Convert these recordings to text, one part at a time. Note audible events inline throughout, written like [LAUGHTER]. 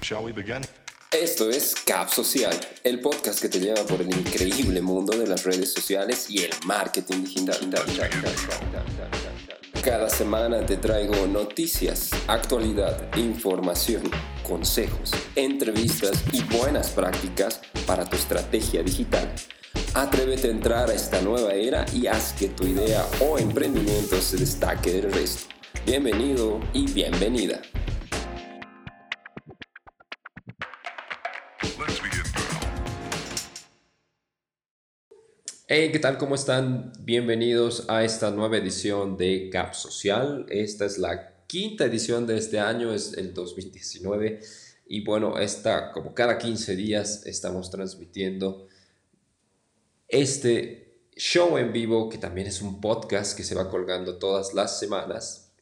Shall we begin? Esto es Cap Social, el podcast que te lleva por el increíble mundo de las redes sociales y el marketing digital. Cada semana te traigo noticias, actualidad, información, consejos, entrevistas y buenas prácticas para tu estrategia digital. Atrévete a entrar a esta nueva era y haz que tu idea o emprendimiento se destaque del resto. Bienvenido y bienvenida. Hey, ¿qué tal? ¿Cómo están? Bienvenidos a esta nueva edición de Cap Social. Esta es la quinta edición de este año, es el 2019. Y bueno, esta, como cada 15 días, estamos transmitiendo este show en vivo, que también es un podcast que se va colgando todas las semanas,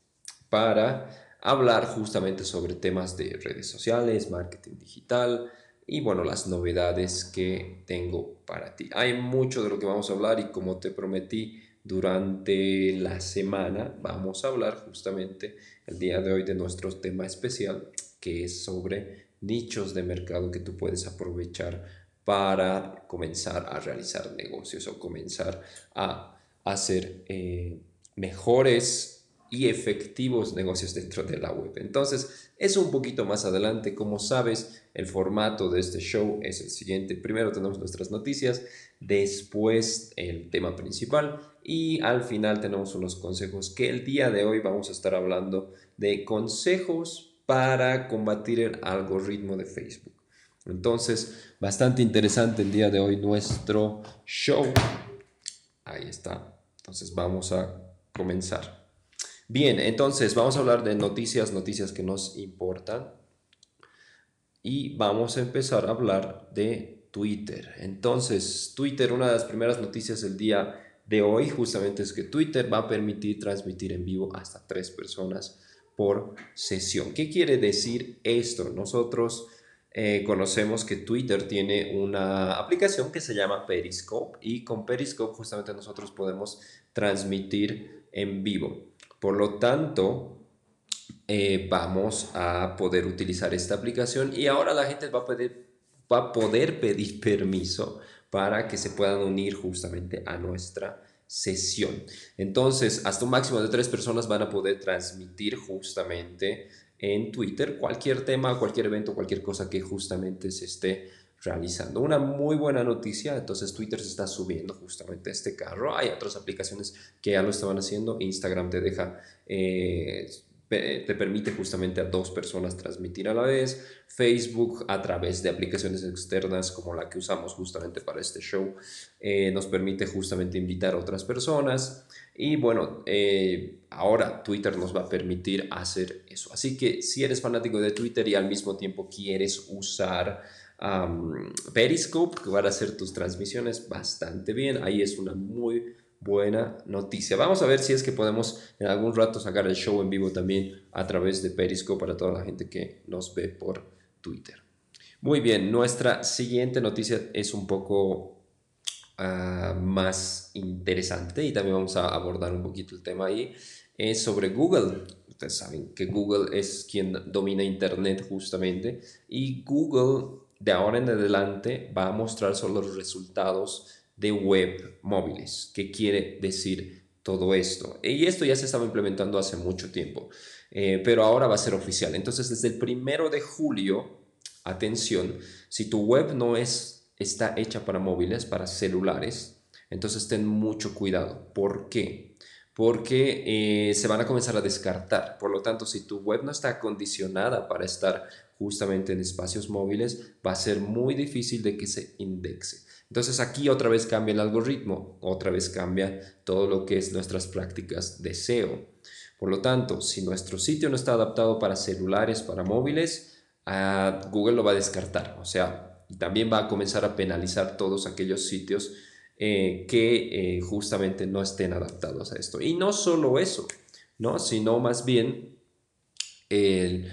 para hablar justamente sobre temas de redes sociales, marketing digital y bueno, las novedades que tengo para ti. Hay mucho de lo que vamos a hablar y como te prometí durante la semana, vamos a hablar justamente el día de hoy de nuestro tema especial, que es sobre nichos de mercado que tú puedes aprovechar para comenzar a realizar negocios o comenzar a hacer eh, mejores y efectivos negocios dentro de la web. Entonces, es un poquito más adelante. Como sabes, el formato de este show es el siguiente. Primero tenemos nuestras noticias, después el tema principal y al final tenemos unos consejos que el día de hoy vamos a estar hablando de consejos para combatir el algoritmo de Facebook. Entonces, bastante interesante el día de hoy nuestro show. Ahí está. Entonces, vamos a comenzar. Bien, entonces vamos a hablar de noticias, noticias que nos importan. Y vamos a empezar a hablar de Twitter. Entonces, Twitter, una de las primeras noticias del día de hoy justamente es que Twitter va a permitir transmitir en vivo hasta tres personas por sesión. ¿Qué quiere decir esto? Nosotros eh, conocemos que Twitter tiene una aplicación que se llama Periscope y con Periscope justamente nosotros podemos transmitir en vivo. Por lo tanto, eh, vamos a poder utilizar esta aplicación y ahora la gente va a, va a poder pedir [LAUGHS] permiso para que se puedan unir justamente a nuestra sesión. Entonces, hasta un máximo de tres personas van a poder transmitir justamente en Twitter cualquier tema, cualquier evento, cualquier cosa que justamente se esté realizando. Una muy buena noticia, entonces Twitter se está subiendo justamente a este carro. Hay otras aplicaciones que ya lo estaban haciendo. Instagram te deja, eh, te permite justamente a dos personas transmitir a la vez. Facebook a través de aplicaciones externas como la que usamos justamente para este show eh, nos permite justamente invitar a otras personas. Y bueno, eh, ahora Twitter nos va a permitir hacer eso. Así que si eres fanático de Twitter y al mismo tiempo quieres usar Periscope, que van a hacer tus transmisiones bastante bien. Ahí es una muy buena noticia. Vamos a ver si es que podemos en algún rato sacar el show en vivo también a través de Periscope para toda la gente que nos ve por Twitter. Muy bien, nuestra siguiente noticia es un poco ah, más interesante y también vamos a abordar un poquito el tema ahí. Es sobre Google. Ustedes saben que Google es quien domina Internet justamente y Google de ahora en adelante va a mostrar solo los resultados de web móviles. ¿Qué quiere decir todo esto? Y esto ya se estaba implementando hace mucho tiempo, eh, pero ahora va a ser oficial. Entonces, desde el primero de julio, atención, si tu web no es, está hecha para móviles, para celulares, entonces ten mucho cuidado. ¿Por qué? Porque eh, se van a comenzar a descartar. Por lo tanto, si tu web no está acondicionada para estar justamente en espacios móviles, va a ser muy difícil de que se indexe. Entonces aquí otra vez cambia el algoritmo, otra vez cambia todo lo que es nuestras prácticas de SEO. Por lo tanto, si nuestro sitio no está adaptado para celulares, para móviles, ah, Google lo va a descartar. O sea, también va a comenzar a penalizar todos aquellos sitios eh, que eh, justamente no estén adaptados a esto. Y no solo eso, ¿no? sino más bien el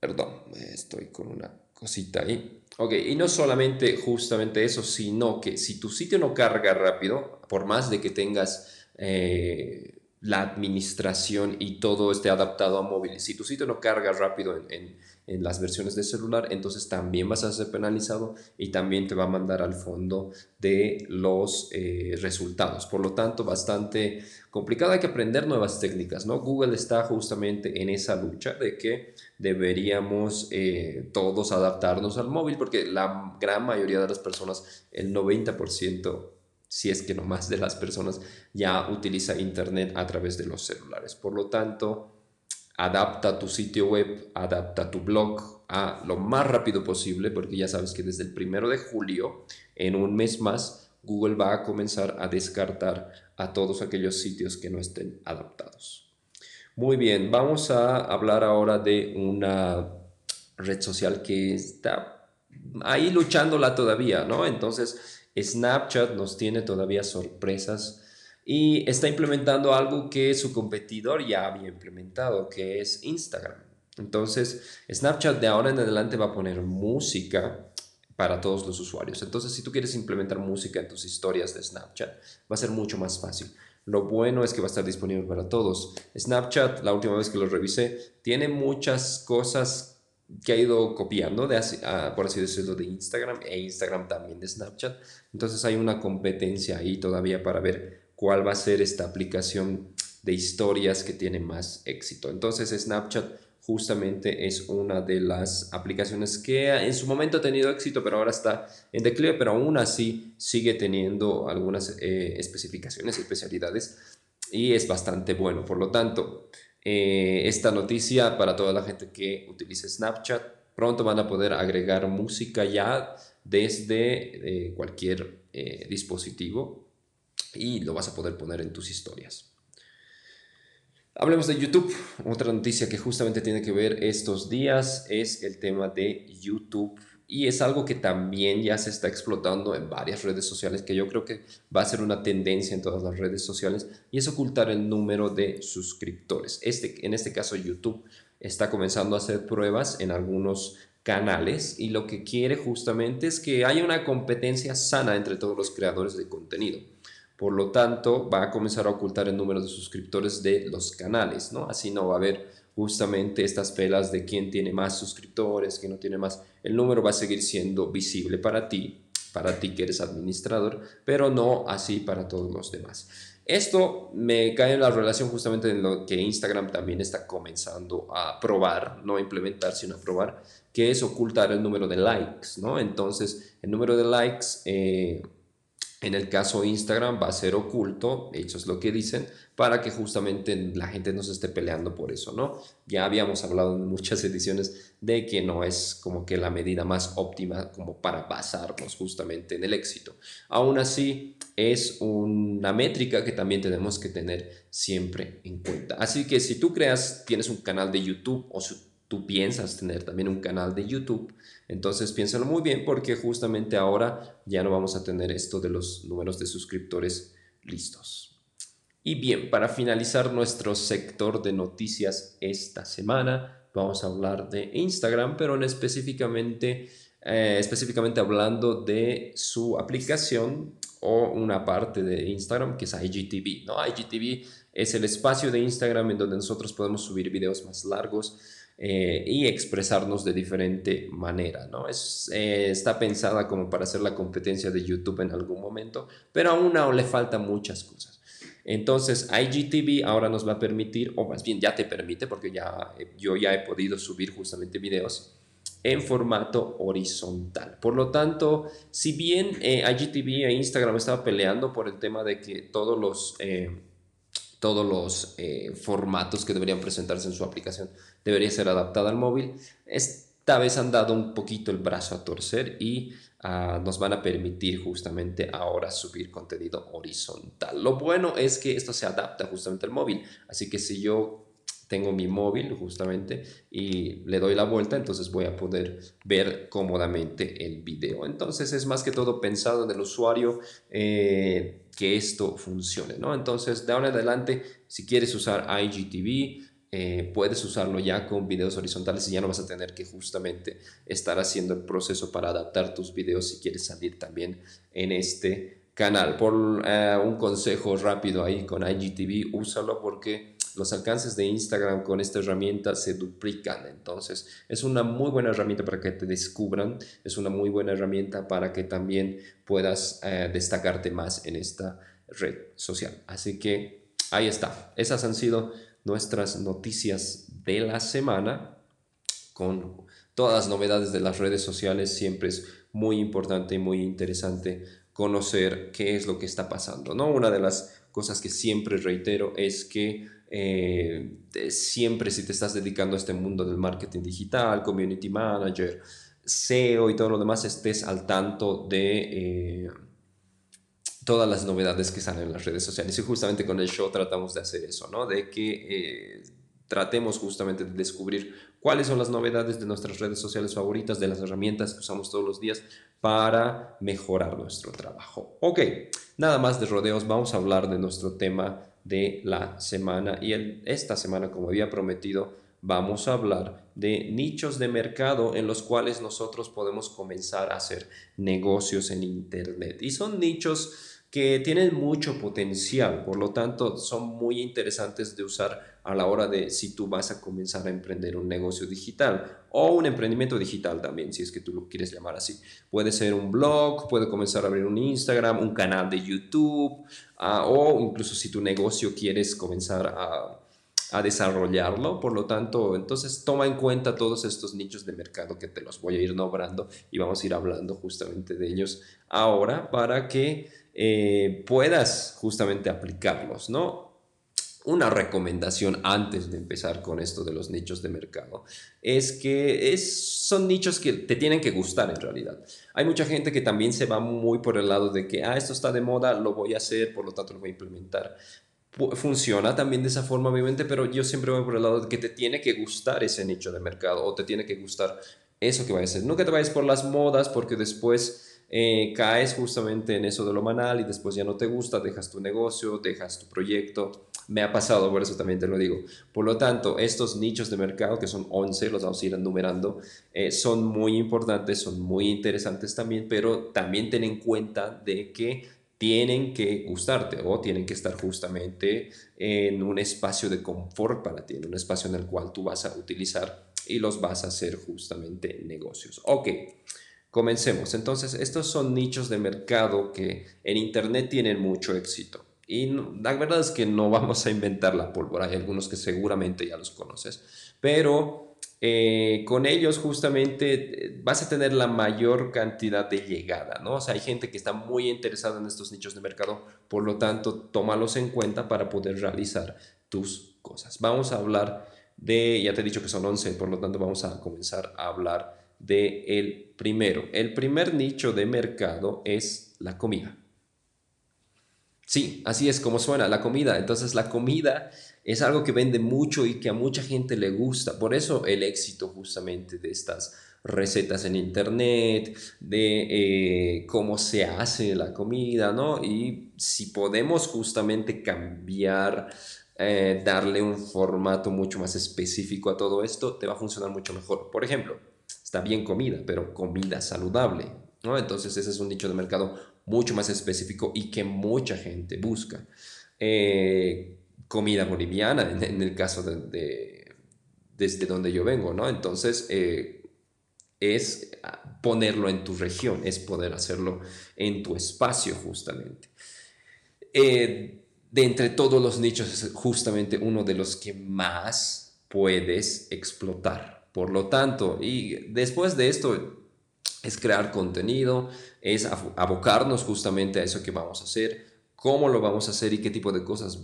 Perdón, estoy con una cosita ahí. Ok, y no solamente justamente eso, sino que si tu sitio no carga rápido, por más de que tengas eh, la administración y todo esté adaptado a móviles. Si tu sitio no carga rápido en, en, las versiones de celular, entonces también vas a ser penalizado y también te va a mandar al fondo de los eh, resultados. Por lo tanto, bastante complicado. Hay que aprender nuevas técnicas, ¿no? Google está justamente en esa lucha de que deberíamos eh, todos adaptarnos al móvil porque la gran mayoría de las personas, el 90%, si es que no más de las personas ya utiliza Internet a través de los celulares. Por lo tanto, adapta tu sitio web, adapta tu blog a lo más rápido posible, porque ya sabes que desde el primero de julio, en un mes más, Google va a comenzar a descartar a todos aquellos sitios que no estén adaptados. Muy bien, vamos a hablar ahora de una red social que está ahí luchándola todavía, ¿no? Entonces, Snapchat nos tiene todavía sorpresas y está implementando algo que su competidor ya había implementado, que es Instagram. Entonces, Snapchat de ahora en adelante va a poner música para todos los usuarios. Entonces, si tú quieres implementar música en tus historias de Snapchat, va a ser mucho más fácil. Lo bueno es que va a estar disponible para todos. Snapchat, la última vez que lo revisé, tiene muchas cosas que ha ido copiando, de ah, por así decirlo, de Instagram e Instagram también de Snapchat. Entonces hay una competencia ahí todavía para ver cuál va a ser esta aplicación de historias que tiene más éxito. Entonces Snapchat justamente es una de las aplicaciones que en su momento ha tenido éxito, pero ahora está en declive, pero aún así sigue teniendo algunas eh, especificaciones, especialidades y es bastante bueno. Por lo tanto, eh, esta noticia para toda la gente que utilice Snapchat. Pronto van a poder agregar música ya desde eh, cualquier eh, dispositivo y lo vas a poder poner en tus historias. Hablemos de YouTube. Otra noticia que justamente tiene que ver estos días es el tema de YouTube y es algo que también ya se está explotando en varias redes sociales, que yo creo que va a ser una tendencia en todas las redes sociales, y es ocultar el número de suscriptores. Este, en este caso, YouTube está comenzando a hacer pruebas en algunos canales y lo que quiere justamente es que haya una competencia sana entre todos los creadores de contenido. Por lo tanto, va a comenzar a ocultar el número de suscriptores de los canales, ¿no? Así no va a haber justamente estas pelas de quién tiene más suscriptores, quién no tiene más. El número va a seguir siendo visible para ti, para ti que eres administrador, pero no así para todos los demás. Esto me cae en la relación justamente en lo que Instagram también está comenzando a probar, no a implementar, sino a probar, que es ocultar el número de likes, ¿no? Entonces, el número de likes... Eh, en el caso Instagram va a ser oculto, eso es lo que dicen, para que justamente la gente no se esté peleando por eso, ¿no? Ya habíamos hablado en muchas [LAUGHS] ediciones de que no es como que la medida más óptima como para basarnos justamente en el éxito. Aún así, es una métrica que también tenemos que tener siempre en cuenta. Así que si tú creas, tienes un canal de YouTube o si tú piensas tener también un canal de YouTube, entonces piénsalo muy bien porque justamente ahora ya no vamos a tener esto de los números de suscriptores listos. Y bien, para finalizar nuestro sector de noticias esta semana, vamos a hablar de Instagram, pero en específicamente, eh, específicamente hablando de su aplicación o una parte de Instagram que es IGTV. ¿no? IGTV es el espacio de Instagram en donde nosotros podemos subir videos más largos eh, y expresarnos de diferente manera. ¿no? Eh, está pensada como para hacer la competencia de YouTube en algún momento, pero aún, aún le faltan muchas cosas. Entonces, IGTV ahora nos va a permitir, o más bien ya te permite, porque ya, eh, yo ya he podido subir justamente videos en formato horizontal. Por lo tanto, si bien IGTV e Instagram estaba peleando por el tema de que todos los todos los eh, formatos que deberían presentarse en su aplicación debería ser adaptada al móvil. Esta vez han dado un poquito el brazo a torcer y ah, nos van a permitir justamente ahora subir contenido horizontal. Lo bueno es que esto se adapta justamente al móvil, así que si yo tengo mi móvil justamente y le doy la vuelta, entonces voy a poder ver cómodamente el video. Entonces es más que todo pensado en el usuario eh, que esto funcione, ¿no? Entonces de ahora en adelante, si quieres usar IGTV, eh, puedes usarlo ya con videos horizontales y ya no vas a tener que justamente estar haciendo el proceso para adaptar tus videos si quieres salir también en este canal. Por eh, un consejo rápido ahí con IGTV, úsalo porque los alcances de Instagram con esta herramienta se duplican. Entonces, es una muy buena herramienta para que te descubran, es una muy buena herramienta para que también puedas eh, destacarte más en esta red social. Así que ahí está. Esas han sido nuestras noticias de la semana con todas las novedades de las redes sociales. Siempre es muy importante y muy interesante conocer qué es lo que está pasando. ¿no? Una de las cosas que siempre reitero es que eh, siempre si te estás dedicando a este mundo del marketing digital, community manager, SEO y todo lo demás, estés al tanto de... Eh, todas las novedades que salen en las redes sociales. Y justamente con el show tratamos de hacer eso, ¿no? De que eh, tratemos justamente de descubrir cuáles son las novedades de nuestras redes sociales favoritas, de las herramientas que usamos todos los días para mejorar nuestro trabajo. Ok, nada más de rodeos, vamos a hablar de nuestro tema de la semana y esta semana, como había prometido, vamos a hablar de nichos de mercado en los cuales nosotros podemos comenzar a hacer negocios en Internet. Y son nichos que tienen mucho potencial, por lo tanto son muy interesantes de usar a la hora de si tú vas a comenzar a emprender un negocio digital o un emprendimiento digital también, si es que tú lo quieres llamar así. Puede ser un blog, puede comenzar a abrir un Instagram, un canal de YouTube ah, o incluso si tu negocio quieres comenzar a a desarrollarlo. Por lo tanto, entonces toma en cuenta todos estos nichos de mercado que te los voy a ir nombrando y vamos a ir hablando justamente de ellos ahora para que eh, puedas justamente aplicarlos, ¿no? Una recomendación antes de empezar con esto de los nichos de mercado es que es, son nichos que te tienen que gustar en realidad. Hay mucha gente que también se va muy por el lado de que, ah, esto está de moda, lo voy a hacer, por lo tanto lo voy a implementar funciona también de esa forma, obviamente, pero yo siempre voy por el lado de que te tiene que gustar ese nicho de mercado o te tiene que gustar eso que vayas a hacer. Nunca te vayas por las modas porque después eh, caes justamente en eso de lo banal y después ya no te gusta, dejas tu negocio, dejas tu proyecto. Me ha pasado, por eso también te lo digo. Por lo tanto, estos nichos de mercado, que son 11, los vamos a ir enumerando, eh, son muy importantes, son muy interesantes también, pero también ten en cuenta de que tienen que gustarte o tienen que estar justamente en un espacio de confort para ti, en un espacio en el cual tú vas a utilizar y los vas a hacer justamente negocios. Ok, comencemos. Entonces, estos son nichos de mercado que en Internet tienen mucho éxito. Y la verdad es que no [LAUGHS] vamos a inventar la pólvora, hay algunos que seguramente ya los conoces, pero eh, con ellos justamente eh, vas a tener la mayor cantidad de llegada, ¿no? O sea, hay gente que está muy interesada en estos nichos de mercado, por lo tanto, tómalos en cuenta para poder realizar tus cosas. Vamos a hablar de, ya te he dicho que son 11, por lo tanto, vamos a comenzar a hablar de el primero. El primer nicho de mercado es la comida. Sí, así es como suena, la comida. Entonces, la comida es algo que vende mucho y que a mucha gente le gusta. Por eso el éxito justamente de estas recetas en internet, de eh, cómo se hace la comida, ¿no? Y si podemos justamente cambiar, eh, darle un formato mucho más específico a todo esto, te va a funcionar mucho mejor. Por ejemplo, está bien comida, pero comida saludable, ¿no? Entonces ese es un nicho de mercado mucho más específico y que mucha gente busca. Eh, comida boliviana, en, el caso de, desde donde yo vengo, ¿no? Entonces, eh, es ponerlo en tu región, es poder hacerlo en tu espacio justamente. Eh, de entre todos los nichos es justamente uno de los que más puedes explotar. Por lo tanto, y después de esto es crear contenido, es abocarnos justamente a eso que vamos a hacer, cómo lo vamos a hacer y qué tipo de cosas.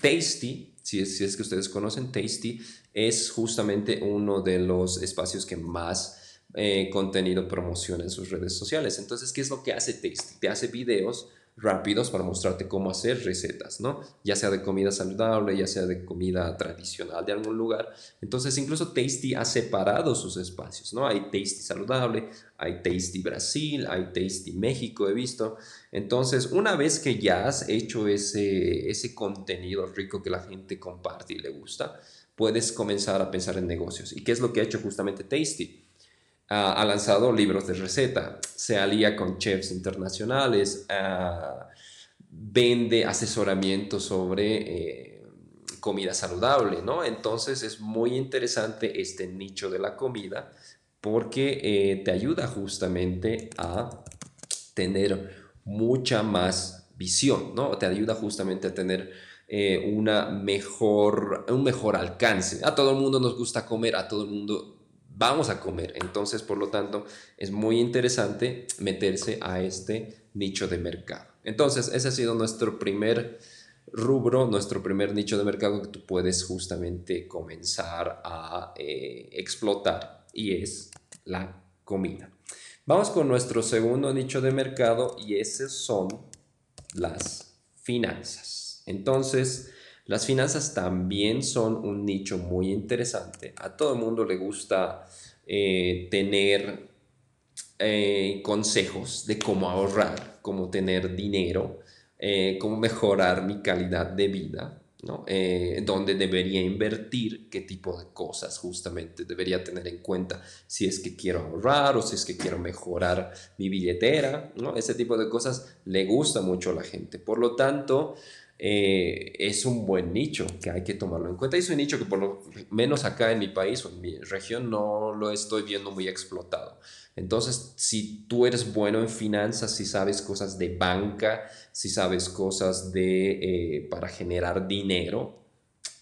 Tasty, si es, si es que ustedes conocen, Tasty es justamente uno de los espacios que más eh, contenido promociona en sus redes sociales. Entonces, ¿qué es lo que hace Tasty? Te hace videos rápidos para mostrarte cómo hacer recetas, ¿no? Ya sea de comida saludable, ya sea de comida tradicional de algún lugar. Entonces, incluso Tasty ha separado sus espacios, ¿no? Hay Tasty saludable, hay Tasty Brasil, hay Tasty México, he visto. Entonces, una vez que ya has hecho ese, ese contenido rico que la gente comparte y le gusta, puedes comenzar a pensar en negocios. ¿Y qué es lo que ha hecho justamente Tasty? Ha lanzado libros de receta, se alía con chefs internacionales, vende asesoramiento sobre eh, comida saludable, ¿no? Entonces es muy interesante este nicho de la comida porque eh, te ayuda justamente a tener mucha más visión, ¿no? Te ayuda justamente a tener eh, una mejor, un mejor alcance. A todo el mundo nos gusta comer, a todo el mundo vamos a comer. Entonces, por lo tanto, es muy interesante meterse a este nicho de mercado. Entonces, ese ha sido nuestro primer rubro, nuestro primer nicho de mercado que tú puedes justamente comenzar a eh, explotar y es la comida. Vamos con nuestro segundo nicho de mercado y ese son las finanzas. Entonces, las finanzas también son un nicho muy interesante. A todo el mundo le gusta eh, tener eh, consejos de cómo ahorrar, cómo tener dinero, eh, cómo mejorar mi calidad de vida, ¿no? Dónde debería invertir, qué tipo de cosas justamente debería tener en cuenta si es que quiero ahorrar o si es que quiero mejorar mi billetera, ¿no? Ese tipo de cosas le gusta mucho a la gente. Por lo tanto, eh, es un buen nicho que hay que tomarlo en cuenta. Es un nicho que por lo menos acá en mi país o en mi región no lo estoy viendo muy explotado. Entonces, si tú eres bueno en finanzas, si sabes cosas de banca, si sabes cosas de, eh, para generar dinero,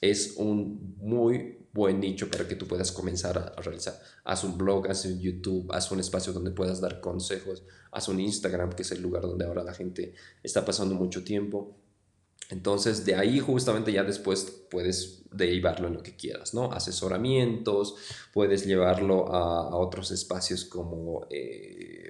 es un muy buen nicho para que tú puedas comenzar a, realizar. Haz un blog, haz un YouTube, haz un espacio donde puedas dar consejos, haz un Instagram, que es el lugar donde ahora la gente está pasando mucho tiempo. Entonces, de ahí justamente ya después puedes derivarlo en lo que quieras, ¿no? Asesoramientos, puedes llevarlo a, otros espacios como eh,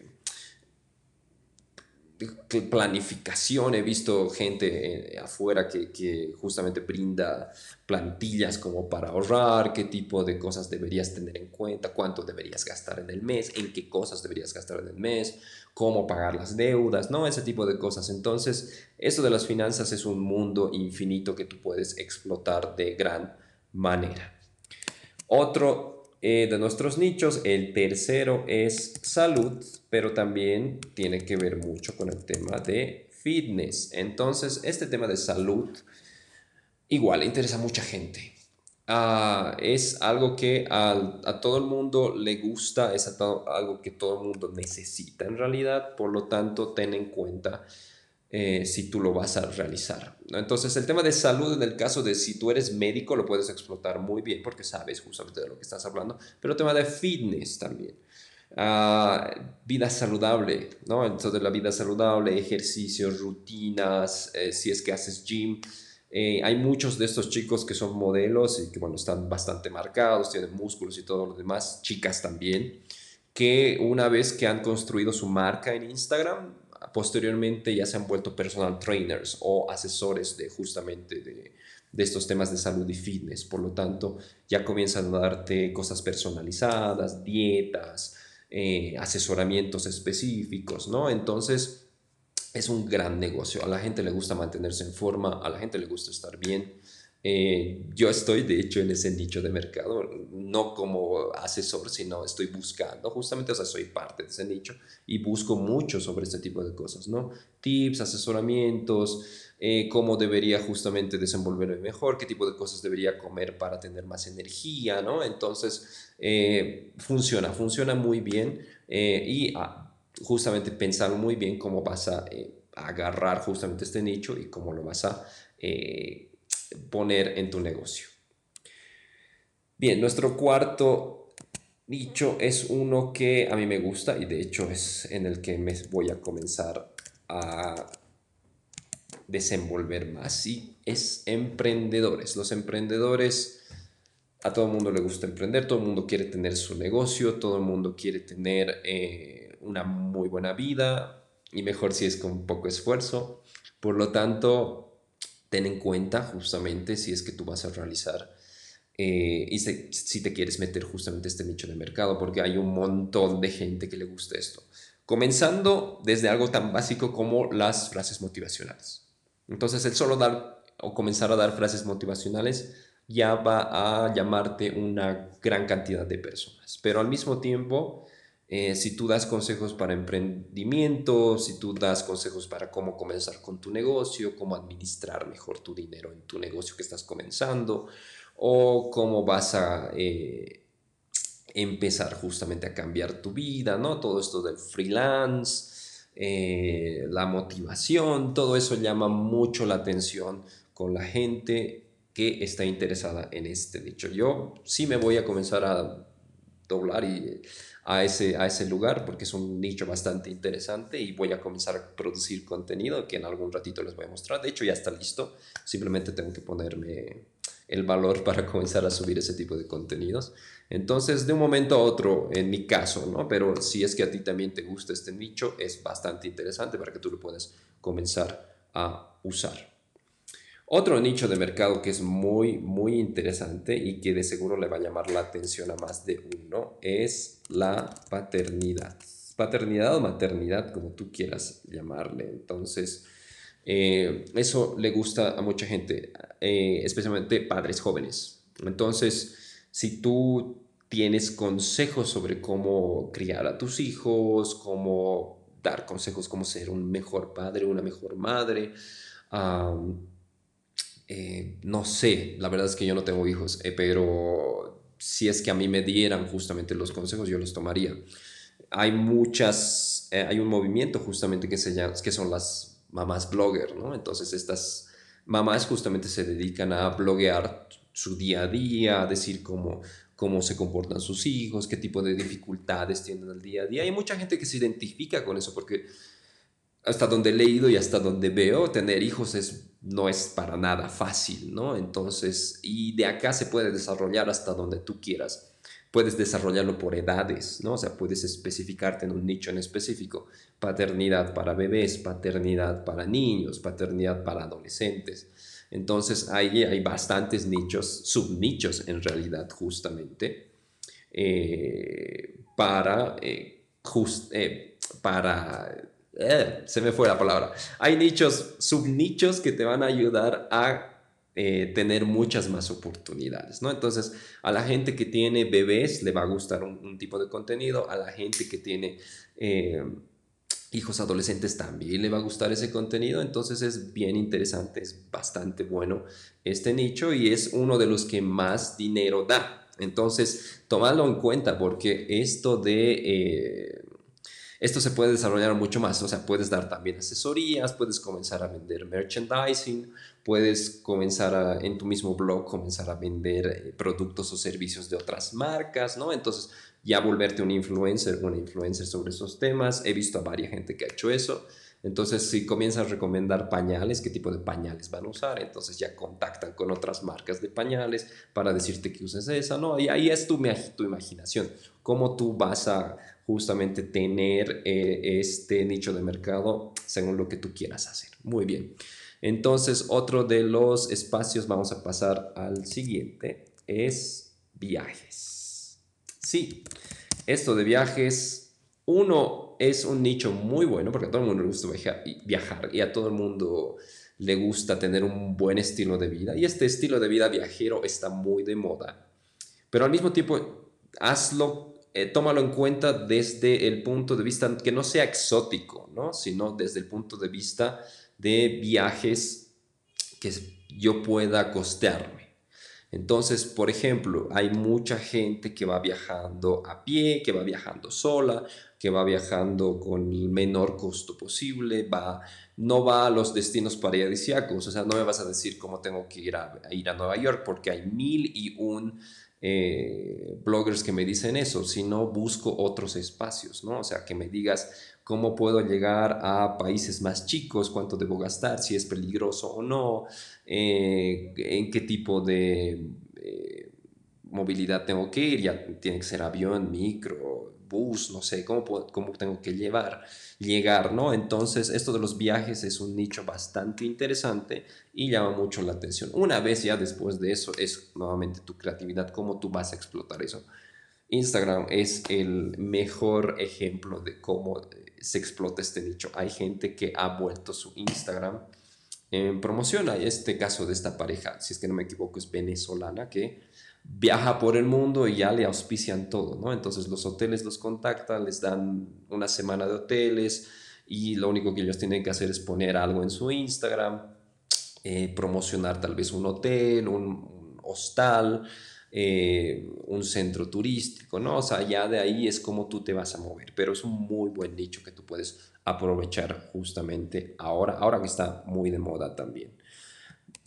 planificación. He visto gente eh, afuera que, que, justamente brinda plantillas como para ahorrar, qué tipo de cosas deberías tener en cuenta, cuánto deberías gastar en el mes, en qué cosas deberías gastar en el mes cómo pagar las deudas, ¿no? Ese tipo de cosas. Entonces, eso de las finanzas es un mundo infinito que tú puedes explotar de gran manera. Otro eh, de nuestros nichos, el tercero es salud, pero también tiene que ver mucho con el tema de fitness. Entonces, este tema de salud igual interesa a mucha gente. Ah, es algo que a todo el mundo le gusta, es algo que todo el mundo necesita en realidad, por lo tanto ten en cuenta eh, si tú lo vas a realizar. Entonces el tema de salud en el caso de si tú eres médico lo puedes explotar muy bien porque sabes justamente de lo que estás hablando, pero el tema de fitness también. Ah, vida saludable, ¿no? Entonces la vida saludable, ejercicios, rutinas, eh, si es que haces gym, eh, hay muchos de estos chicos que son modelos y que, bueno, están bastante marcados, tienen músculos y todo lo demás, chicas también, que una vez que han construido su marca en Instagram, posteriormente ya se han vuelto personal trainers o asesores de justamente de, estos temas de salud y fitness. Por lo tanto, ya comienzan a darte cosas personalizadas, dietas, eh, asesoramientos específicos, ¿no? Entonces, es un gran negocio. A la gente le gusta mantenerse en forma, a la gente le gusta estar bien. Eh, yo estoy, de hecho, en ese nicho de mercado, no como asesor, sino estoy buscando, justamente, o sea, soy parte de ese nicho y busco mucho sobre este tipo de cosas, ¿no? Tips, asesoramientos, eh, cómo debería justamente desenvolverme mejor, qué tipo de cosas debería comer para tener más energía, ¿no? Entonces, eh, funciona, funciona muy bien y... Ah, justamente pensar muy bien cómo vas a eh, agarrar justamente este nicho y cómo lo vas a eh, poner en tu negocio. Bien, nuestro cuarto nicho es uno que a mí me gusta y de hecho es en el que me voy a comenzar a desenvolver más y es emprendedores. Los emprendedores a todo el mundo le gusta emprender, todo el mundo quiere tener su negocio, todo el mundo quiere tener eh, una muy buena vida y mejor si es con poco esfuerzo. Por lo tanto, ten en cuenta justamente si es que tú vas a realizar eh, y si, te quieres meter justamente este nicho de mercado, porque hay un montón de gente que le gusta esto. Comenzando desde algo tan básico como las frases motivacionales. Entonces, el solo dar o comenzar a dar frases motivacionales ya va a llamarte una gran cantidad de personas. Pero al mismo tiempo, Eh, si tú das consejos para emprendimiento, si tú das consejos para cómo comenzar con tu negocio, cómo administrar mejor tu dinero en tu negocio que estás comenzando, o cómo vas a eh, empezar justamente a cambiar tu vida, ¿no? Todo esto del freelance, eh, la motivación, todo eso llama mucho la atención con la gente que está interesada en este dicho. Yo sí me voy a comenzar a doblar y a ese, a ese lugar porque es un nicho bastante interesante y voy a comenzar a producir contenido que en algún ratito les voy a mostrar. De hecho ya está listo, simplemente tengo que ponerme el valor para [LAUGHS] comenzar a subir ese tipo de contenidos. Entonces, de un momento a otro, en mi caso, ¿no? Pero si es que a ti también te gusta este nicho, es bastante interesante para que tú lo puedas comenzar a usar. Otro nicho de mercado que es muy, muy interesante y que de seguro le va a llamar la atención a más de uno es la paternidad. Paternidad o maternidad, como tú quieras llamarle. Entonces, eh, eso le gusta a mucha gente, eh, especialmente padres jóvenes. Entonces, si tú tienes consejos sobre cómo criar a tus hijos, cómo dar consejos, cómo ser un mejor padre, una mejor madre, eh, no sé, la verdad es que yo no tengo hijos, eh, pero si es que a mí me dieran justamente los consejos, yo los tomaría. Hay muchas, eh, hay un movimiento justamente que, se llama, que son las mamás blogger, ¿no? Entonces estas mamás justamente se dedican a bloguear su día a día, a decir cómo, cómo se comportan sus hijos, qué tipo de dificultades tienen el día a día. Hay mucha gente que se identifica con eso porque hasta donde he leído y hasta donde veo, tener hijos es, no es para nada fácil, ¿no? Entonces, y de acá se puede desarrollar hasta donde tú quieras. Puedes desarrollarlo por edades, ¿no? O sea, puedes especificarte en un nicho en específico. Paternidad para bebés, paternidad para niños, paternidad para adolescentes. Entonces, ahí hay bastantes nichos, subnichos en realidad, justamente, eh, para, eh, eh, para eh, se me fue la palabra. Hay nichos, subnichos que te van a ayudar a eh, tener muchas más oportunidades, ¿no? Entonces, a la gente que tiene bebés le va a gustar un, tipo de contenido, a la gente que tiene eh, hijos adolescentes también le va a gustar ese contenido, entonces es bien interesante, es bastante bueno este nicho y es uno de los que más dinero da. Entonces, tomadlo en cuenta porque esto de esto se puede desarrollar mucho más, o sea, puedes dar también asesorías, puedes comenzar a vender merchandising, puedes comenzar en tu mismo blog, comenzar a vender eh, productos o servicios de otras marcas, ¿no? Entonces, ya volverte un influencer, una influencer sobre esos temas. He visto a varias gente que ha hecho eso. Entonces, si comienzas a recomendar pañales, qué tipo de pañales van a usar, entonces ya contactan con otras marcas de pañales para decirte que uses esa, ¿no? Y ahí es tu, tu imaginación, cómo tú vas a justamente tener eh, este nicho de mercado según lo que tú quieras hacer. Muy bien. Entonces, otro de los espacios, vamos a pasar al siguiente, es viajes. Sí, esto de viajes, uno es un nicho muy bueno porque a todo el mundo le gusta viajar y a todo el mundo le gusta tener un buen estilo de vida y este estilo de vida viajero está muy de moda. Pero al mismo tiempo, hazlo eh, tómalo en cuenta desde el punto de vista que no sea exótico, ¿no? sino desde el punto de vista de viajes que yo pueda costearme. Entonces, por ejemplo, hay mucha gente que va viajando a pie, que va viajando sola, que va viajando con el menor costo posible, va, no va a los destinos paradisíacos, o sea, no me vas a decir cómo tengo que ir a, a ir a Nueva York porque hay mil y un eh, bloggers que me dicen eso, sino busco otros espacios, ¿no? O sea, que me digas cómo puedo llegar a países más chicos, cuánto debo gastar, si es peligroso o no, eh, en qué tipo de eh, movilidad tengo que ir, ya tiene que ser avión, micro, bus, no sé, cómo, cómo tengo que llevar, llegar, ¿no? Entonces, esto de los viajes es un nicho bastante interesante y llama mucho la atención. Una vez ya después de eso es nuevamente tu creatividad, cómo tú vas a explotar eso. Instagram es el mejor ejemplo de cómo eh, se explota este nicho. Hay gente que ha vuelto su Instagram en promoción. Hay este caso de esta pareja, si es que no me equivoco, es venezolana, que viaja por el mundo y ya le auspician todo, ¿no? Entonces los hoteles los contactan, les dan una semana de hoteles y lo único que ellos tienen que hacer es poner algo en su Instagram, eh, promocionar tal vez un hotel, un, hostal, eh, un centro turístico, ¿no? O sea, ya de ahí es como tú te vas a mover, pero es un muy buen nicho que tú puedes aprovechar justamente ahora, ahora que está muy de moda también.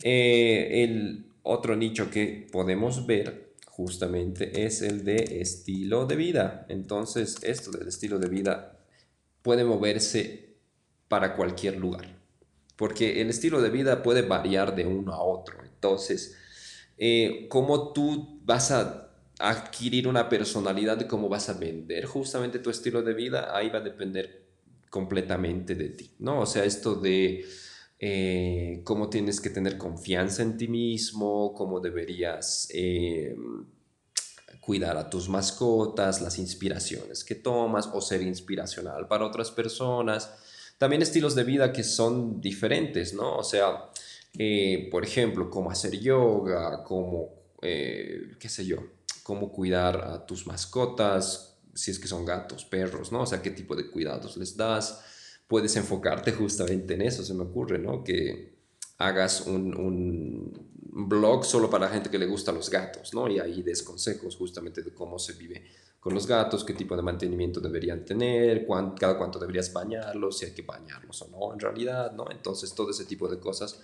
Eh, el otro nicho que podemos ver justamente es el de estilo de vida. Entonces, esto del estilo de vida puede moverse para cualquier lugar, porque el estilo de vida puede variar de uno a otro. Entonces, eh, cómo tú vas a adquirir una personalidad cómo vas a vender justamente tu estilo de vida, ahí va a depender completamente de ti, ¿no? O sea, esto de eh, cómo tienes que tener confianza en ti mismo, cómo deberías eh, cuidar a tus mascotas, las inspiraciones que tomas o ser inspiracional para otras personas. También estilos de vida que son diferentes, ¿no? O sea, eh, por ejemplo, cómo hacer yoga, cómo, qué sé yo, cómo cuidar a tus mascotas, si es que son gatos, perros, ¿no? O sea, qué tipo de cuidados les das puedes enfocarte justamente en eso, se me ocurre, ¿no? Que hagas un, un, blog solo para la gente que le gusta los gatos, ¿no? Y ahí des consejos justamente de cómo se vive con los gatos, qué tipo de mantenimiento deberían tener, cada cuánto deberías bañarlos, si hay que bañarlos o no en realidad, ¿no? Entonces todo ese tipo de cosas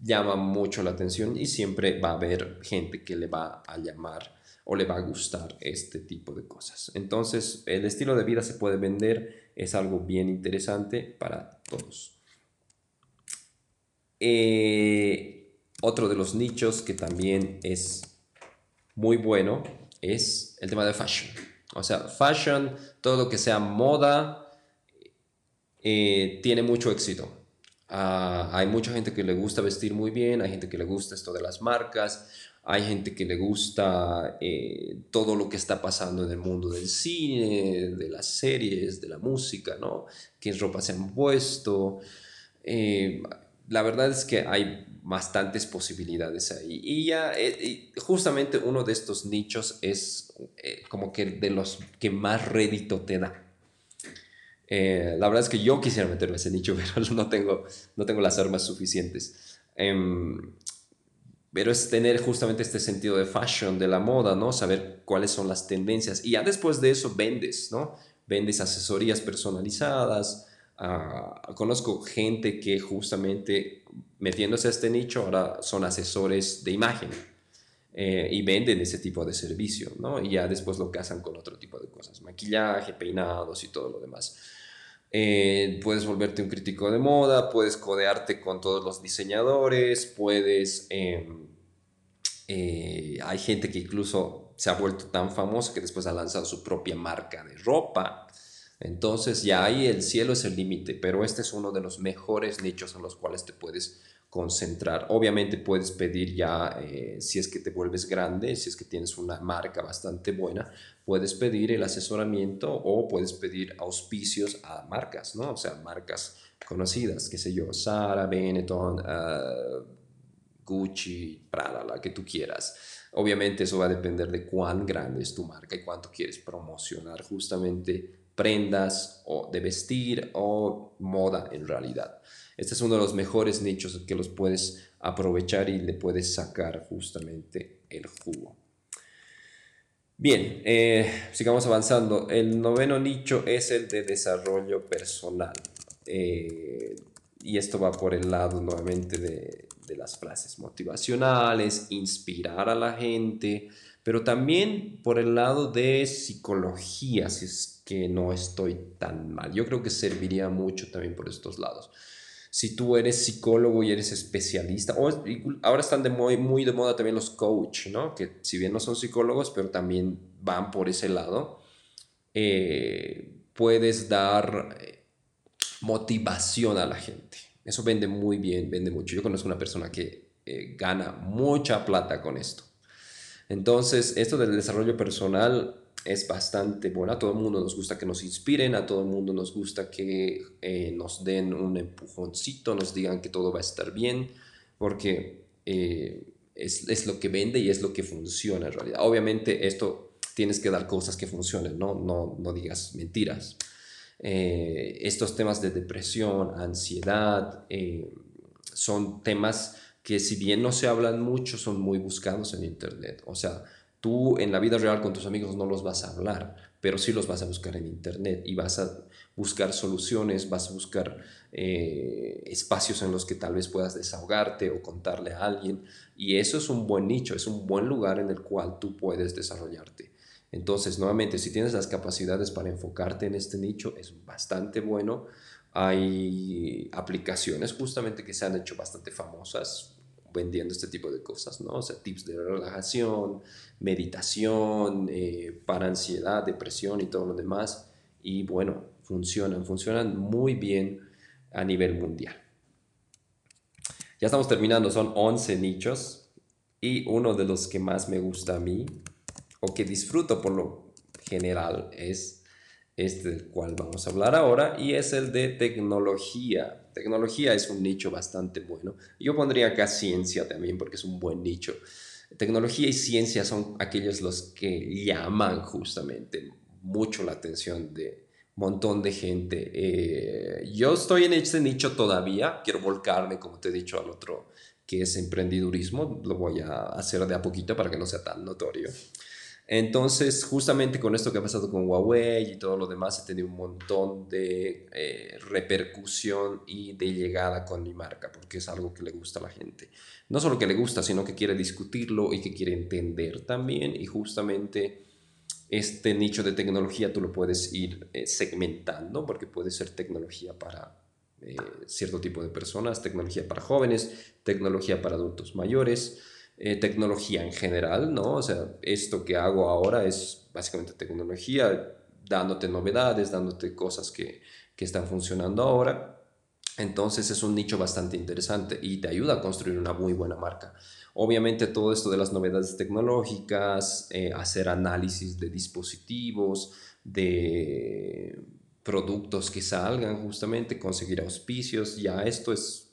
llama mucho la atención y siempre va a haber gente que le va a llamar o le va a gustar este tipo de cosas. Entonces el estilo de vida se puede vender es algo bien interesante para todos. Eh, otro de los nichos que también es muy bueno es el tema de fashion. O sea, fashion, todo lo que sea moda, eh, tiene mucho éxito. Ah, hay mucha gente que le gusta vestir muy bien, hay gente que le gusta esto de las marcas, hay gente que le gusta eh, todo lo que está pasando en el mundo del cine, de las series, de la música, ¿no? Qué ropa se han puesto. Eh, la verdad es que hay bastantes posibilidades ahí. Y ya, eh, justamente uno de estos nichos es como que de los que más rédito te da. la verdad es que yo quisiera meterme en ese nicho, [LAUGHS] pero no tengo, no tengo las armas suficientes. Em, pero es tener justamente este sentido de fashion, de la moda, ¿no? Saber cuáles son las tendencias. Y ya después de eso vendes, ¿no? Vendes asesorías personalizadas. Ah, conozco gente que justamente metiéndose a este nicho ahora son asesores de imagen eh, y venden ese tipo de servicio, ¿no? Y ya después lo casan con otro tipo de cosas, maquillaje, peinados y todo lo demás. Eh, puedes volverte un crítico de moda, puedes codearte con todos los diseñadores, puedes... Em, eh, hay gente que incluso se ha vuelto tan famosa que después ha lanzado su propia marca de ropa. Entonces ya ahí el cielo es el límite, pero este es uno de los mejores nichos en los cuales te puedes concentrar. Obviamente puedes pedir ya, eh, si es que te vuelves grande, si es que tienes una marca bastante buena, puedes pedir el asesoramiento o puedes pedir auspicios a marcas, ¿no? O sea, marcas conocidas, qué sé yo, Sara, Benetton, uh, Gucci, Prada, la que tú quieras. Obviamente eso va a depender de cuán grande es tu marca y cuánto quieres promocionar justamente prendas o de vestir o moda en realidad. Este es uno de los mejores nichos que los puedes aprovechar y le puedes sacar justamente el jugo. Bien, eh, sigamos avanzando. El noveno nicho es el de desarrollo personal. Eh, y esto va por el lado nuevamente de, de las frases motivacionales, inspirar a la gente, pero también por el lado de psicología, si es que no estoy tan mal. Yo creo que serviría mucho también por estos lados si tú eres psicólogo y eres especialista, o ahora están de muy, muy de moda también los coach, ¿no? Que si bien no son psicólogos, pero también van por ese lado, eh, puedes dar eh, motivación a la gente. Eso vende muy bien, vende mucho. Yo conozco una persona que eh, gana mucha plata con esto. Entonces, esto del desarrollo personal es bastante buena. A todo el mundo nos gusta que nos inspiren, a todo el mundo nos gusta que eh, nos den un empujoncito, nos digan que todo va a estar bien, porque eh, es, es, lo que vende y es lo que funciona en realidad. Obviamente esto tienes que dar cosas que funcionen, no, no, no digas mentiras. Eh, estos temas de depresión, ansiedad, son temas que si bien no se hablan mucho, son muy buscados en Internet. O sea, tú en la vida real con tus amigos no los vas a hablar, pero sí los vas a buscar en Internet y vas a buscar soluciones, vas a buscar eh, espacios en los que tal vez puedas desahogarte o contarle a alguien. Y eso es un buen nicho, es un buen lugar en el cual tú puedes desarrollarte. Entonces, nuevamente, si tienes las capacidades para enfocarte en este nicho, es bastante bueno. Hay aplicaciones justamente que se han hecho bastante famosas vendiendo este tipo de cosas, ¿no? O sea, tips de relajación, meditación, eh, para ansiedad, depresión y todo lo demás. Y bueno, funcionan, funcionan muy bien a nivel mundial. Ya estamos terminando, son 11 nichos y uno de los que más me gusta a mí o que disfruto por lo general es este del cual vamos a hablar ahora y es el de tecnología. Tecnología es un nicho bastante bueno. Yo pondría acá ciencia también porque es un buen nicho. Tecnología y ciencia son aquellos los que llaman justamente mucho la atención de un montón de gente. Eh, yo estoy en este nicho todavía, quiero volcarme, como te he dicho, al otro que es emprendedurismo. Lo voy a hacer de a poquito para que no sea tan notorio. Entonces, justamente con esto que ha pasado con Huawei y todo lo demás, he tenido un montón de eh, repercusión y de llegada con mi marca, porque es algo que le gusta a la gente. No solo que le gusta, sino que quiere discutirlo y que quiere entender también. Y justamente este nicho de tecnología tú lo puedes ir eh, segmentando, porque puede ser tecnología para eh, cierto tipo de personas, tecnología para jóvenes, tecnología para adultos mayores eh, tecnología en general, ¿no? O sea, esto que hago ahora es básicamente tecnología, dándote novedades, dándote cosas que, que están funcionando ahora. Entonces es un nicho bastante interesante y te ayuda a construir una muy buena marca. Obviamente todo esto de las novedades tecnológicas, eh, hacer análisis de dispositivos, de productos que salgan justamente, conseguir auspicios, ya esto es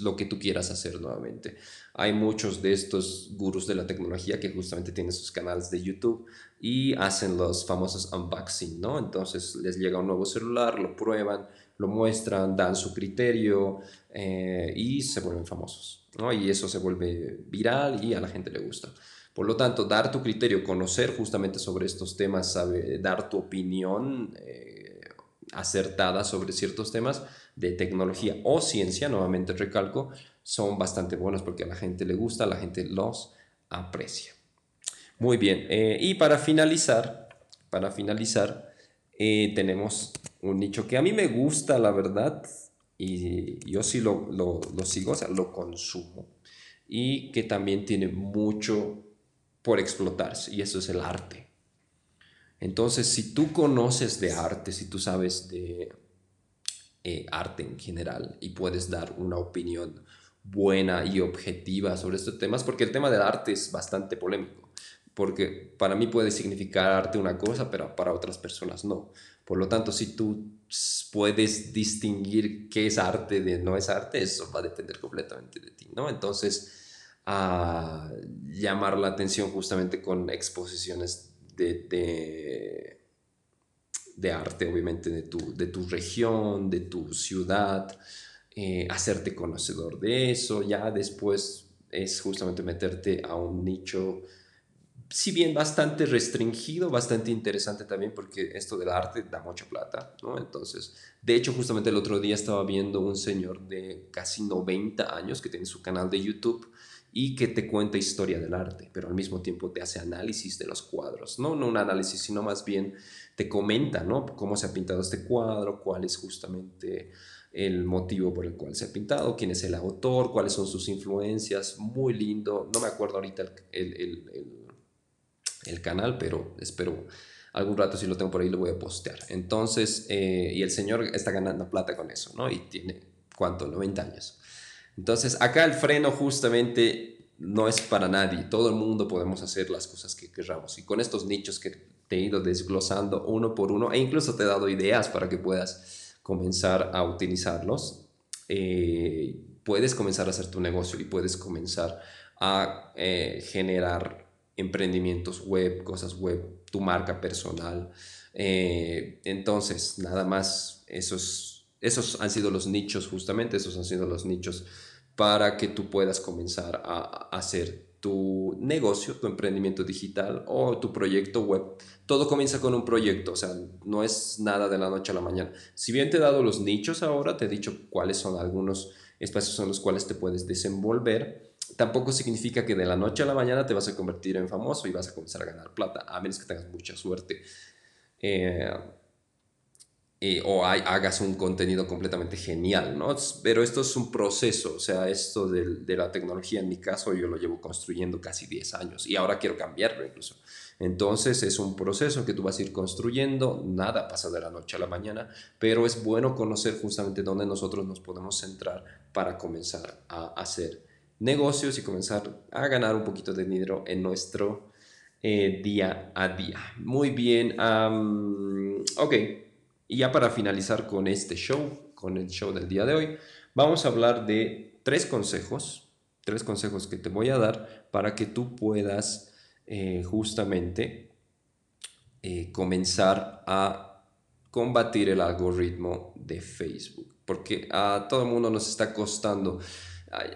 lo que tú quieras hacer nuevamente. Hay muchos de estos gurús de la tecnología que justamente tienen sus canales de YouTube y hacen los famosos unboxing, ¿no? Entonces les llega un nuevo celular, lo prueban, lo muestran, dan su criterio eh, y se vuelven famosos, ¿no? Y eso se vuelve viral y a la gente le gusta. Por lo tanto, dar tu criterio, conocer justamente sobre estos temas, dar tu opinión eh, acertada sobre ciertos temas, de tecnología o ciencia, nuevamente recalco, son bastante buenos porque a la gente le gusta, la gente los aprecia. Muy bien, eh, y para finalizar, para finalizar, eh, tenemos un nicho que a mí me gusta, la verdad, y yo sí lo, lo, lo sigo, o sea, lo consumo, y que también tiene mucho por explotarse, y eso es el arte. Entonces, si tú conoces de arte, si tú sabes de eh, arte en general y puedes dar una opinión buena y objetiva sobre estos temas, porque el tema del arte es bastante polémico, porque para mí puede significar arte una cosa, pero para otras personas no. Por lo tanto, si tú puedes distinguir qué es arte de no es arte, eso va a depender completamente de ti, ¿no? Entonces, a llamar la atención justamente con exposiciones de de arte, obviamente, de tu, de tu región, de tu ciudad, eh, hacerte conocedor de eso, ya después es justamente meterte a un nicho, si bien bastante restringido, bastante interesante también, porque esto del arte da mucha plata, ¿no? Entonces, de hecho, justamente el otro día estaba viendo un señor de casi 90 años que tiene su canal de YouTube y que te cuenta historia del arte, pero al mismo tiempo te hace análisis de los cuadros, no, no un análisis, sino más bien te comenta, ¿no? Cómo se ha pintado este cuadro, cuál es justamente el motivo por el cual se ha pintado, quién es el autor, cuáles son sus influencias, muy lindo, no me acuerdo ahorita el, el, el, canal, pero espero algún rato si lo tengo por ahí lo voy a postear. Entonces, eh, y el señor está ganando plata con eso, ¿no? Y tiene, ¿cuánto? 90 años. Entonces, acá el freno justamente no es para nadie. Todo el mundo podemos hacer las cosas que queramos. Y con estos nichos que te he ido desglosando uno por uno, e incluso te he dado ideas para que puedas comenzar a utilizarlos, eh, puedes comenzar a hacer tu negocio y puedes comenzar a eh, generar emprendimientos web, cosas web, tu marca personal. Eh, entonces, nada más, esos, esos han sido los nichos, justamente, esos han sido los nichos para que tú puedas comenzar a, hacer tu negocio, tu emprendimiento digital o tu proyecto web. Todo comienza con un proyecto, o sea, no es nada de la noche a la mañana. Si bien te he dado los nichos ahora, te he dicho cuáles son algunos espacios en los cuales te puedes desenvolver, tampoco significa que de la noche a la mañana te vas a convertir en famoso y vas a comenzar a ganar plata, a menos que tengas mucha suerte. Eh, o hagas un contenido completamente genial, ¿no? Pero esto es un proceso, o sea, esto de, de, la tecnología, en mi caso, yo lo llevo construyendo casi 10 años y ahora quiero cambiarlo incluso. Entonces es un proceso que tú vas a ir construyendo, nada pasa de la noche a la mañana, pero es bueno conocer justamente dónde nosotros nos podemos centrar para comenzar a hacer negocios y comenzar a ganar un poquito de dinero en nuestro eh, día a día. Muy bien, ok, y ya para finalizar con este show, con el show del día de hoy, vamos a hablar de tres consejos, tres consejos que te voy a dar para que tú puedas eh, justamente eh, comenzar a combatir el algoritmo de Facebook, porque a todo el mundo nos está costando.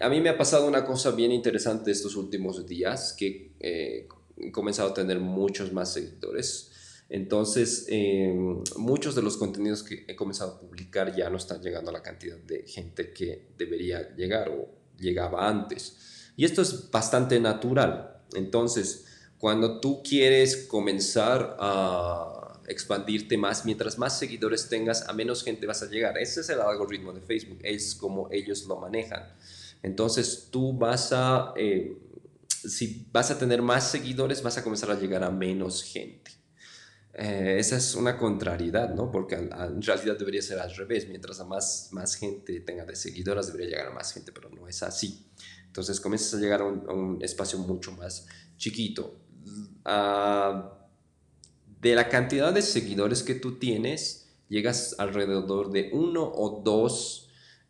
A mí me ha pasado una cosa bien interesante estos últimos días, que he comenzado a tener muchos más seguidores. Entonces, em, muchos de los contenidos que he comenzado a publicar ya no están llegando a la cantidad de gente que debería llegar o llegaba antes. Y esto es bastante natural. Entonces, cuando tú quieres comenzar a expandirte más, mientras más seguidores tengas, a menos gente vas a llegar. Ese es el algoritmo de Facebook, es como ellos lo manejan. Entonces, tú vas a... Eh, si vas a tener más seguidores, vas a comenzar a llegar a menos gente. Eh, esa es una contrariedad, ¿no? Porque en realidad debería ser al revés. Mientras a más, más gente tenga de seguidoras, debería llegar a más gente, pero no es así. Entonces comienzas a llegar a un, espacio mucho más chiquito. Ah, de la cantidad de seguidores que tú tienes, llegas alrededor de 1 o 2%.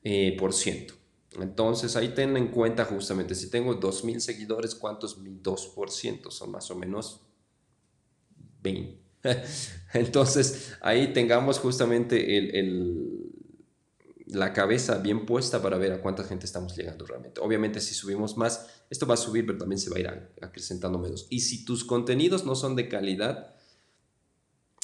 Eh, por ciento. Entonces ahí ten en cuenta justamente, si tengo 2.000 seguidores, ¿cuántos mi 2%? Son más o menos 20. [LAUGHS] Entonces ahí tengamos justamente el, la cabeza bien puesta para ver a cuánta gente estamos llegando realmente. Obviamente si subimos más, esto va a subir, pero también se va a ir acrecentando menos. Y si tus contenidos no son de calidad,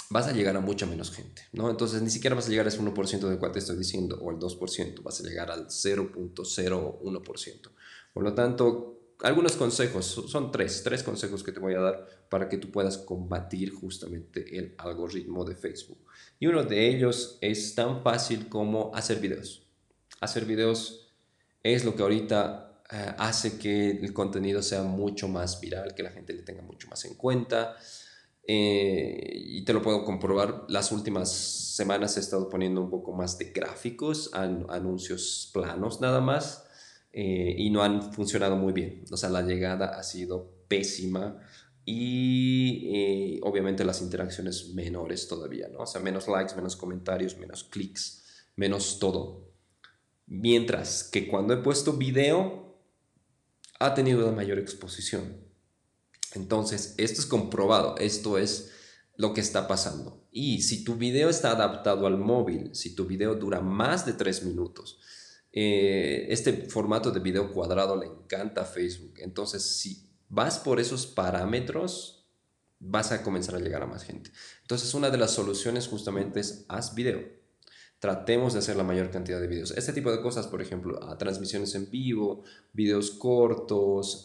vas a llegar a mucha menos gente, ¿no? Entonces ni siquiera vas a llegar a ese 1% de cual te estoy diciendo, o al 2%, vas a llegar al 0.01%. Por lo tanto, algunos consejos, son tres, tres consejos que te voy a dar para que tú puedas combatir justamente el algoritmo de Facebook. Y uno de ellos es tan fácil como hacer videos. Hacer videos es lo que ahorita eh, hace que el contenido sea mucho más viral, que la gente le tenga mucho más en cuenta. Eh, y te lo puedo comprobar, las últimas semanas he estado poniendo un poco más de gráficos, anuncios planos nada más, eh, y no han funcionado muy bien. O sea, la llegada ha sido pésima y eh, obviamente las interacciones menores todavía, ¿no? O sea, menos likes, menos comentarios, menos clics, menos todo. Mientras que cuando he puesto video, ha tenido la mayor exposición. Entonces, esto es comprobado, esto es lo que está pasando. Y si tu video está adaptado al móvil, si tu video dura más de tres minutos, eh, este formato de video cuadrado le encanta a Facebook. Entonces, si vas por esos parámetros, vas a comenzar a llegar a más gente. Entonces, una de las soluciones justamente es haz video. Tratemos de hacer la mayor cantidad de videos. Este tipo de cosas, por ejemplo, a transmisiones en vivo, videos cortos,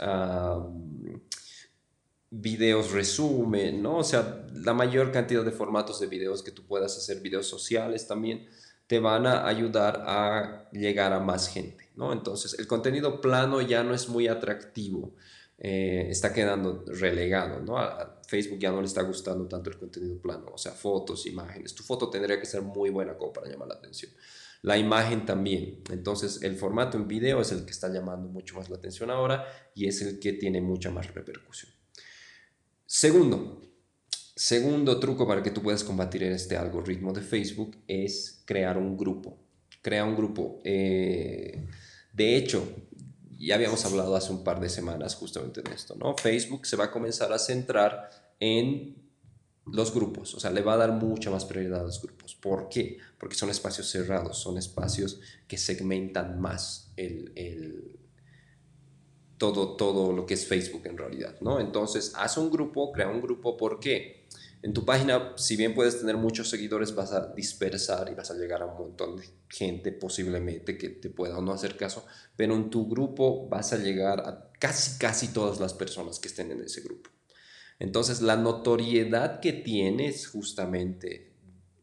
videos resumen, ¿no? O sea, la mayor cantidad de formatos de videos que tú puedas hacer, videos sociales también, te van a ayudar a llegar a más gente, ¿no? Entonces, el contenido plano ya no es muy atractivo, eh, está quedando relegado, ¿no? A Facebook ya no le está gustando tanto el contenido plano, o sea, fotos, imágenes. Tu foto tendría que ser muy buena como para llamar la atención. La imagen también. Entonces, el formato en video es el que está llamando mucho más la atención ahora y es el que tiene mucha más repercusión. Segundo, segundo truco para que tú puedas combatir este algoritmo de Facebook es crear un grupo. Crea un grupo. Eh, de hecho, ya habíamos hablado hace un par de semanas justamente de esto, ¿no? Facebook se va a comenzar a centrar en los grupos, o sea, le va a dar mucha más prioridad a los grupos. ¿Por qué? Porque son espacios cerrados, son espacios que segmentan más el, todo, todo lo que es Facebook en realidad, ¿no? Entonces, haz un grupo, crea un grupo, ¿por qué? En tu página, si bien puedes tener muchos seguidores, vas a dispersar y vas a llegar a un montón de gente posiblemente que te pueda o no hacer caso, pero en tu grupo vas a llegar a casi, casi todas las personas que estén en ese grupo. Entonces, la notoriedad que tienes justamente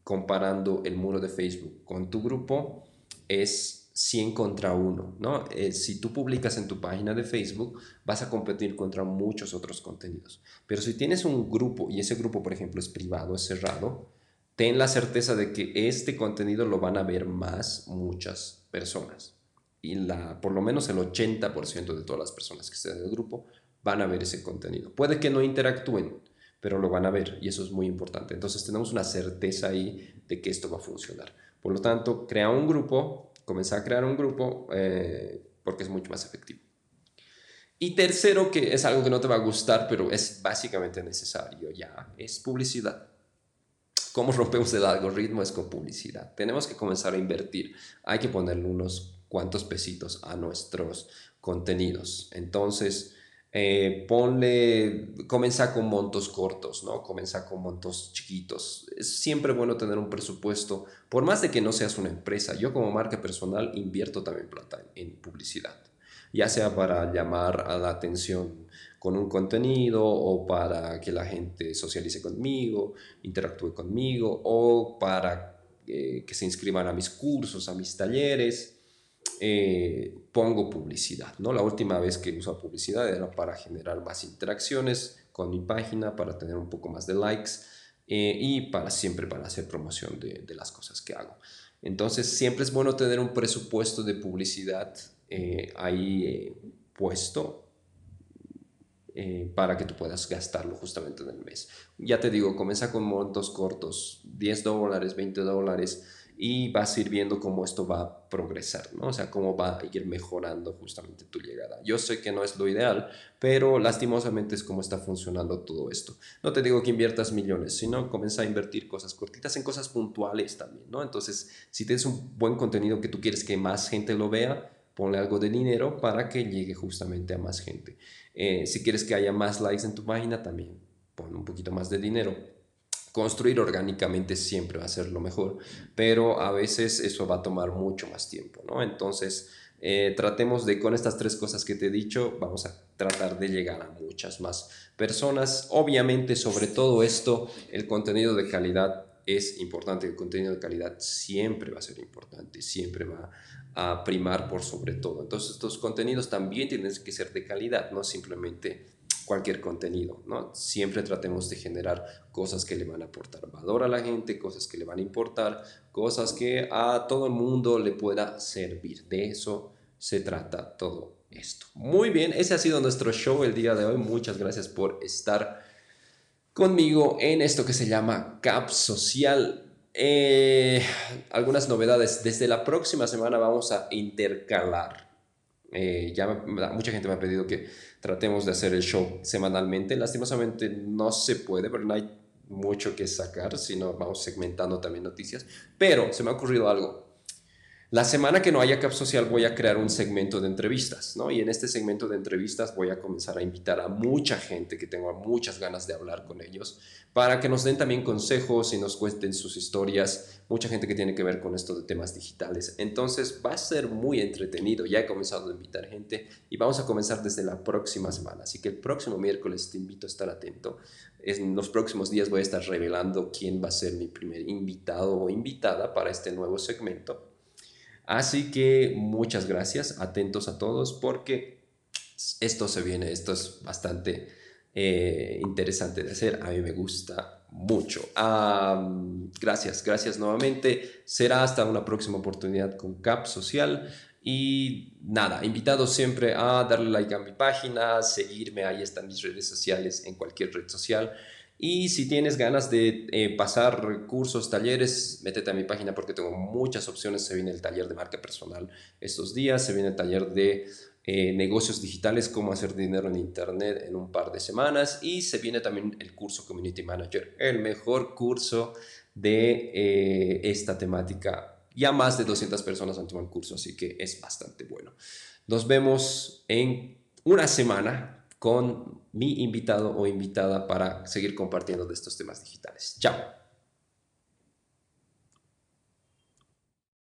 comparando el muro de Facebook con tu grupo es 100 contra 1, ¿no? Eh, si tú publicas en tu página de Facebook, vas a competir contra muchos otros contenidos. Pero si tienes un grupo y ese grupo, por ejemplo, es privado, es cerrado, ten la certeza de que este contenido lo van a ver más muchas personas. Y la, por lo menos el 80% de todas las personas que estén en el grupo van a ver ese contenido. Puede que no interactúen, pero lo van a ver y eso es muy importante. Entonces tenemos una certeza ahí de que esto va a funcionar. Por lo tanto, crea un grupo, comenzar a crear un grupo eh, porque es mucho más efectivo. Y tercero, que es algo que no te va a gustar, pero es básicamente necesario ya, es publicidad. ¿Cómo rompemos el algoritmo? Es con publicidad. Tenemos que comenzar a invertir. Hay que ponerle unos cuantos pesitos a nuestros contenidos. Entonces, eh, ponle, comienza con montos cortos, ¿no? Comienza con montos chiquitos. Es siempre bueno tener un presupuesto, por más de que no seas una empresa. Yo como marca personal invierto también plata en, publicidad, ya sea para llamar a la atención con un contenido o para que la gente socialice conmigo, interactúe conmigo o para eh, que se inscriban a mis cursos, a mis talleres. Eh, pongo publicidad. ¿no? La última vez que uso publicidad era para generar más interacciones con mi página, para tener un poco más de likes eh, y para siempre para hacer promoción de, las cosas que hago. Entonces siempre es bueno tener un presupuesto de publicidad eh, ahí puesto para que tú puedas gastarlo justamente en el mes. Ya te digo, comienza con montos cortos, 10 dólares, 20 dólares y vas a ir viendo cómo esto va a progresar, ¿no? O sea, cómo va a ir mejorando justamente tu llegada. Yo sé que no es lo ideal, pero lastimosamente es como está funcionando todo esto. No te digo que inviertas millones, sino comienza a invertir cosas cortitas en cosas puntuales también, ¿no? Entonces, si tienes un buen contenido que tú quieres que más gente lo vea, ponle algo de dinero para que llegue justamente a más gente. Eh, si quieres que haya más likes en tu página, también pon un poquito más de dinero construir orgánicamente siempre va a ser lo mejor, pero a veces eso va a tomar mucho más tiempo, ¿no? Entonces, eh, tratemos de, con estas tres cosas que te he dicho, vamos a tratar de llegar a muchas más personas. Obviamente, sobre todo esto, el contenido de calidad es importante, el contenido de calidad siempre va a ser importante, siempre va a primar por sobre todo. Entonces, estos contenidos también tienen que ser de calidad, no simplemente cualquier contenido, ¿no? Siempre tratemos de generar cosas que le van a aportar valor a la gente, cosas que le van a importar, cosas que a todo el mundo le pueda servir. De eso se trata todo esto. Muy bien, ese ha sido nuestro show el día de hoy. Muchas gracias por estar conmigo en esto que se llama Cap Social. Eh, algunas novedades. Desde la próxima semana vamos a intercalar. Eh, ya mucha gente me ha pedido que tratemos de hacer el show semanalmente. Lastimosamente no se puede, pero no hay mucho que sacar, sino vamos segmentando también noticias. Pero se me ha ocurrido algo. La semana que no haya Cap Social voy a crear un segmento de entrevistas, ¿no? Y en este segmento de entrevistas voy a comenzar a invitar a mucha gente que tengo muchas ganas de hablar con ellos para que nos den también consejos y nos cuenten sus historias, mucha gente que tiene que ver con esto de temas digitales. Entonces va a ser muy entretenido, ya he comenzado a invitar gente y vamos a comenzar desde la próxima semana, así que el próximo miércoles te invito a estar atento. En los próximos días voy a estar revelando quién va a ser mi primer invitado o invitada para este nuevo segmento. Así que muchas gracias, atentos a todos porque esto se viene, esto es bastante eh, interesante de hacer, a mí me gusta mucho. gracias, gracias nuevamente, será hasta una próxima oportunidad con CAP Social. Y nada, invitados siempre a darle like a mi página, seguirme, ahí están mis redes sociales en cualquier red social. Y si tienes ganas de eh, pasar cursos, talleres, métete a mi página porque tengo muchas opciones. Se viene el taller de marca personal estos días, se viene el taller de eh, negocios digitales, cómo hacer dinero en Internet en un par de semanas. Y se viene también el curso Community Manager, el mejor curso de eh, esta temática. Ya más de 200 personas han tomado el curso, así que es bastante bueno. Nos vemos en una semana con mi invitado o invitada para seguir compartiendo de estos temas digitales. Chao.